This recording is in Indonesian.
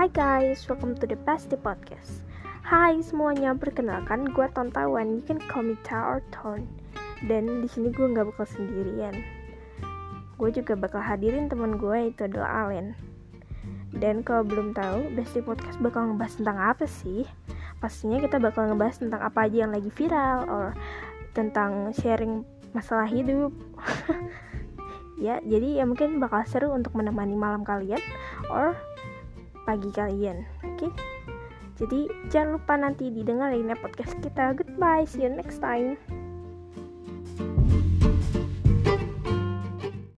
Hai guys, welcome to the Bestie Podcast. Hai semuanya, perkenalkan gue Tontawan. You can call me Ta or Ton. Dan di sini gue nggak bakal sendirian. Gue juga bakal hadirin teman gue itu adalah Allen. Dan kalau belum tahu, Bestie Podcast bakal ngebahas tentang apa sih? Pastinya kita bakal ngebahas tentang apa aja yang lagi viral, or tentang sharing masalah hidup. ya, jadi ya mungkin bakal seru untuk menemani malam kalian, or pagi kalian. Oke? Okay? Jadi jangan lupa nanti didengarin ya podcast kita. Goodbye, see you next time.